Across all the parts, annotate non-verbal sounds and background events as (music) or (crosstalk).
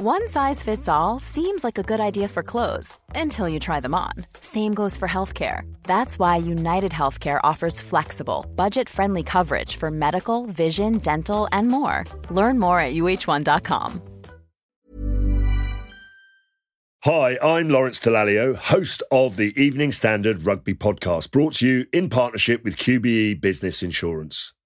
One size fits all seems like a good idea for clothes until you try them on. Same goes for healthcare. That's why United Healthcare offers flexible, budget friendly coverage for medical, vision, dental, and more. Learn more at uhone.com. Hi, I'm Lawrence Dallaglio, host of the Evening Standard Rugby Podcast, brought to you in partnership with QBE Business Insurance.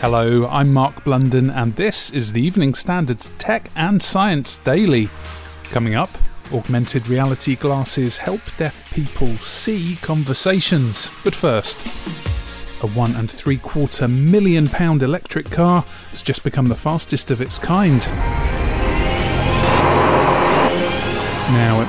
Hello, I'm Mark Blunden, and this is the Evening Standards Tech and Science Daily. Coming up, augmented reality glasses help deaf people see conversations. But first, a one and three quarter million pound electric car has just become the fastest of its kind.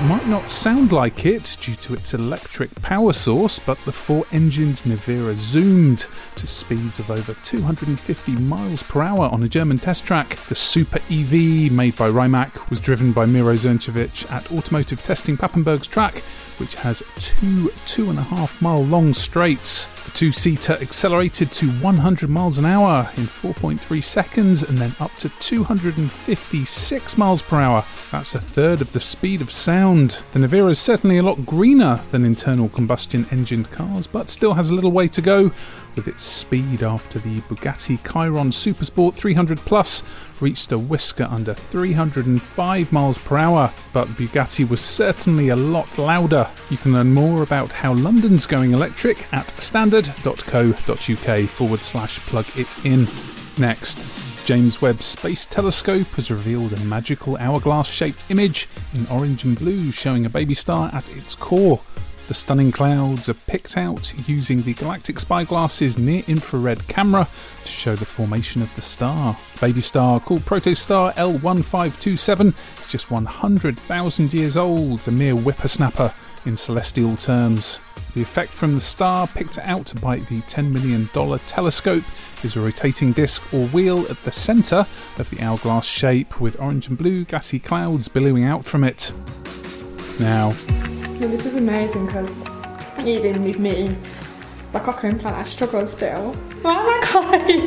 Might not sound like it due to its electric power source, but the four engined Nevera zoomed to speeds of over 250 miles per hour on a German test track. The Super EV, made by Rimac, was driven by Miro Zrncevic at Automotive Testing Papenburg's track, which has two two and a half mile long straights. Two seater accelerated to 100 miles an hour in 4.3 seconds and then up to 256 miles per hour. That's a third of the speed of sound. The Nevera is certainly a lot greener than internal combustion engined cars, but still has a little way to go with its speed after the Bugatti Chiron Supersport 300 Plus reached a whisker under 305 miles per hour. But Bugatti was certainly a lot louder. You can learn more about how London's going electric at standard.co.uk forward slash plug it in. Next, James Webb Space Telescope has revealed a magical hourglass shaped image in orange and blue showing a baby star at its core. The stunning clouds are picked out using the Galactic Spyglass's near infrared camera to show the formation of the star. Baby star, called protostar L1527, is just 100,000 years old, a mere whippersnapper in celestial terms. The effect from the star, picked out by the $10 million telescope, is a rotating disk or wheel at the centre of the hourglass shape with orange and blue gassy clouds billowing out from it. Now, yeah, this is amazing because even with me, my cochlear implant, I struggle still. Why am I crying?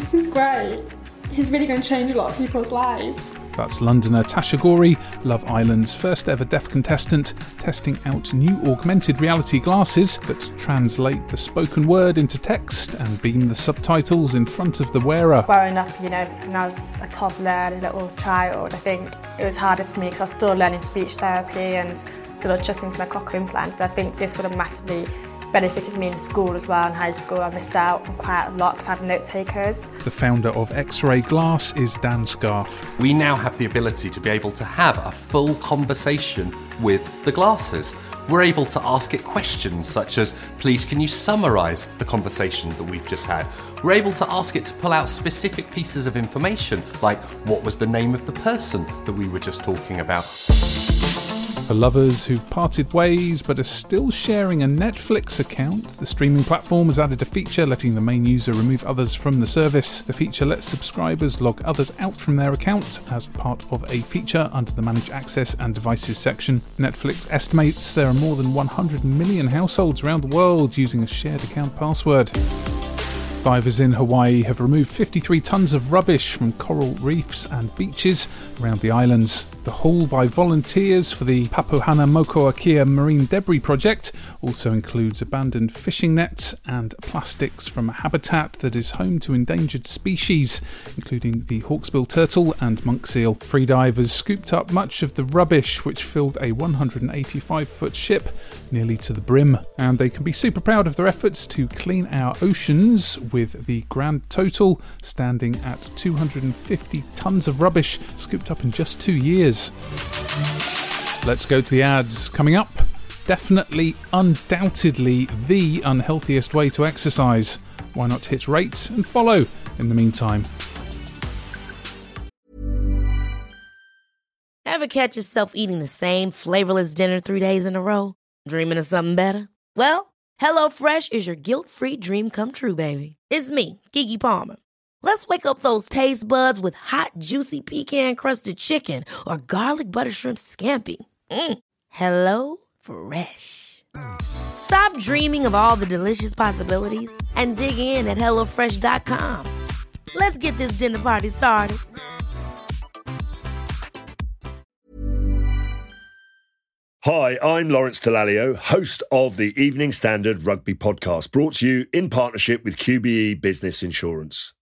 this is great. This is really going to change a lot of people's lives. That's Londoner Tasha Ghouri, Love Island's first ever deaf contestant, testing out new augmented reality glasses that translate the spoken word into text and beam the subtitles in front of the wearer. Growing up, you know, when I was a toddler a little child, I think it was harder for me because I was still learning speech therapy and still adjusting to my cochlear implants. So I think this would have massively benefited me in school as well in high school. I missed out on quite a lot because I had note takers. The founder of XRAI Glass is Dan Scarfe. We now have the ability to be able to have a full conversation with the glasses. We're able to ask it questions such as, please, can you summarise the conversation that we've just had? We're able to ask it to pull out specific pieces of information, like what was the name of the person that we were just talking about. For lovers who've parted ways but are still sharing a Netflix account, the streaming platform has added a feature letting the main user remove others from the service. The feature lets subscribers log others out from their account as part of a feature under the Manage Access and Devices section. Netflix estimates there are more than 100 million households around the world using a shared account password. Divers in Hawaii have removed 53 tonnes of rubbish from coral reefs and beaches around the islands. The haul by volunteers for the Papahānaumokuākea Marine Debris Project also includes abandoned fishing nets and plastics from a habitat that is home to endangered species, including the hawksbill turtle and monk seal. Freedivers scooped up much of the rubbish, which filled a 185 foot ship nearly to the brim. And they can be super proud of their efforts to clean our oceans, with the grand total standing at 250 tonnes of rubbish scooped up in just two years. Let's go to the ads. Coming up, definitely, undoubtedly, the unhealthiest way to exercise. Why not hit rate and follow in the meantime? Ever catch yourself eating the same flavorless dinner three days in a row? Dreaming of something better? Well, HelloFresh is your guilt free dream come true, baby. It's me, Gigi Palmer. Let's wake up those taste buds with hot, juicy pecan crusted chicken or garlic butter shrimp scampi. Mm. Hello Fresh. Stop dreaming of all the delicious possibilities and dig in at HelloFresh.com. Let's get this dinner party started. Hi, I'm Lawrence Dallaglio, host of the Evening Standard Rugby Podcast, brought to you in partnership with QBE Business Insurance.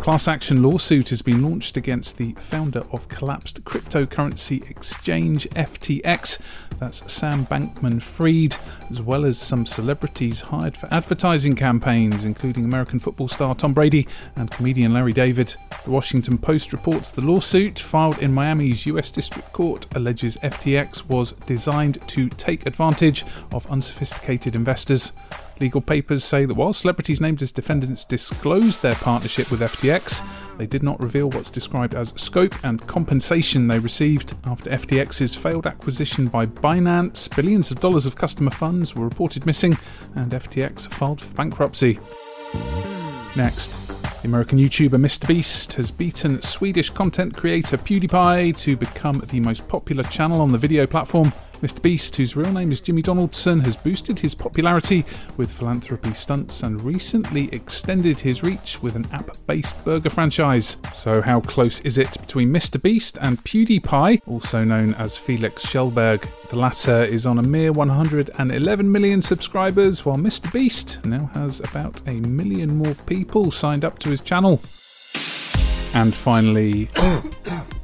Class action lawsuit has been launched against the founder of collapsed cryptocurrency exchange FTX. That's Sam Bankman Fried, as well as some celebrities hired for advertising campaigns, including American football star Tom Brady and comedian Larry David. The Washington Post reports the lawsuit, filed in Miami's U.S. District Court, alleges FTX was designed to take advantage of unsophisticated investors. Legal papers say that while celebrities named as defendants disclosed their partnership with FTX, they did not reveal what's described as scope and compensation they received after FTX's failed acquisition by Binance. Billions of dollars of customer funds were reported missing, and FTX filed for bankruptcy. Next. The American YouTuber MrBeast has beaten Swedish content creator PewDiePie to become the most popular channel on the video platform. MrBeast, whose real name is Jimmy Donaldson, has boosted his popularity with philanthropy stunts and recently extended his reach with an app based burger franchise. So, how close is it between Mr. Beast and PewDiePie, also known as Felix Kjellberg? The latter is on a mere 111 million subscribers, while Mr. Beast now has about a million more people signed up to his channel. And finally, (coughs) (coughs)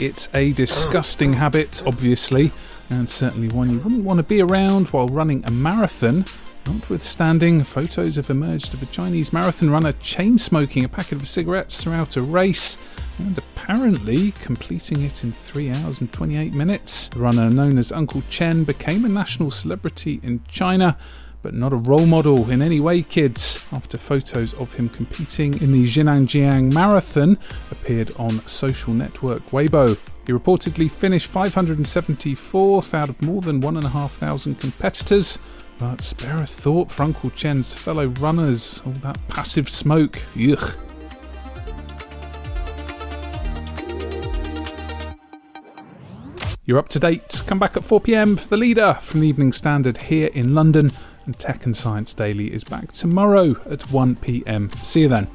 it's a disgusting habit, obviously, and certainly one you wouldn't want to be around while running a marathon. Notwithstanding, photos have emerged of a Chinese marathon runner chain smoking a packet of cigarettes throughout a race and apparently completing it in 3 hours and 28 minutes. The runner, known as Uncle Chen, became a national celebrity in China but not a role model in any way, kids, after photos of him competing in the Jiangjiang Marathon appeared on social network Weibo. He reportedly finished 574th out of more than 1,500 competitors. But spare a thought for Uncle Chen's fellow runners, all that passive smoke. Ugh. You're up to date. Come back at 4 pm for the leader from the Evening Standard here in London and Tech and Science Daily is back tomorrow at 1pm. See you then.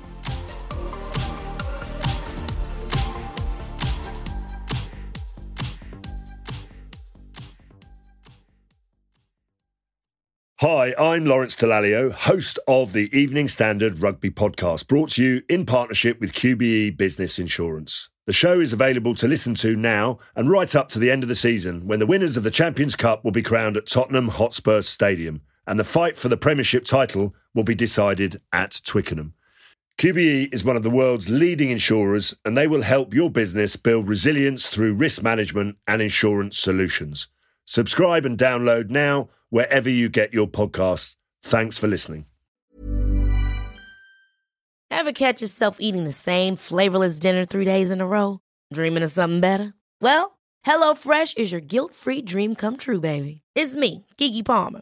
Hi, I'm Lawrence Dallaglio, host of the Evening Standard Rugby Podcast, brought to you in partnership with QBE Business Insurance. The show is available to listen to now and right up to the end of the season when the winners of the Champions Cup will be crowned at Tottenham Hotspur Stadium and the fight for the Premiership title will be decided at Twickenham. QBE is one of the world's leading insurers, and they will help your business build resilience through risk management and insurance solutions. Subscribe and download now wherever you get your podcasts. Thanks for listening. Ever catch yourself eating the same flavorless dinner three days in a row? Dreaming of something better? Well, HelloFresh is your guilt free dream come true, baby. It's me, Gigi Palmer.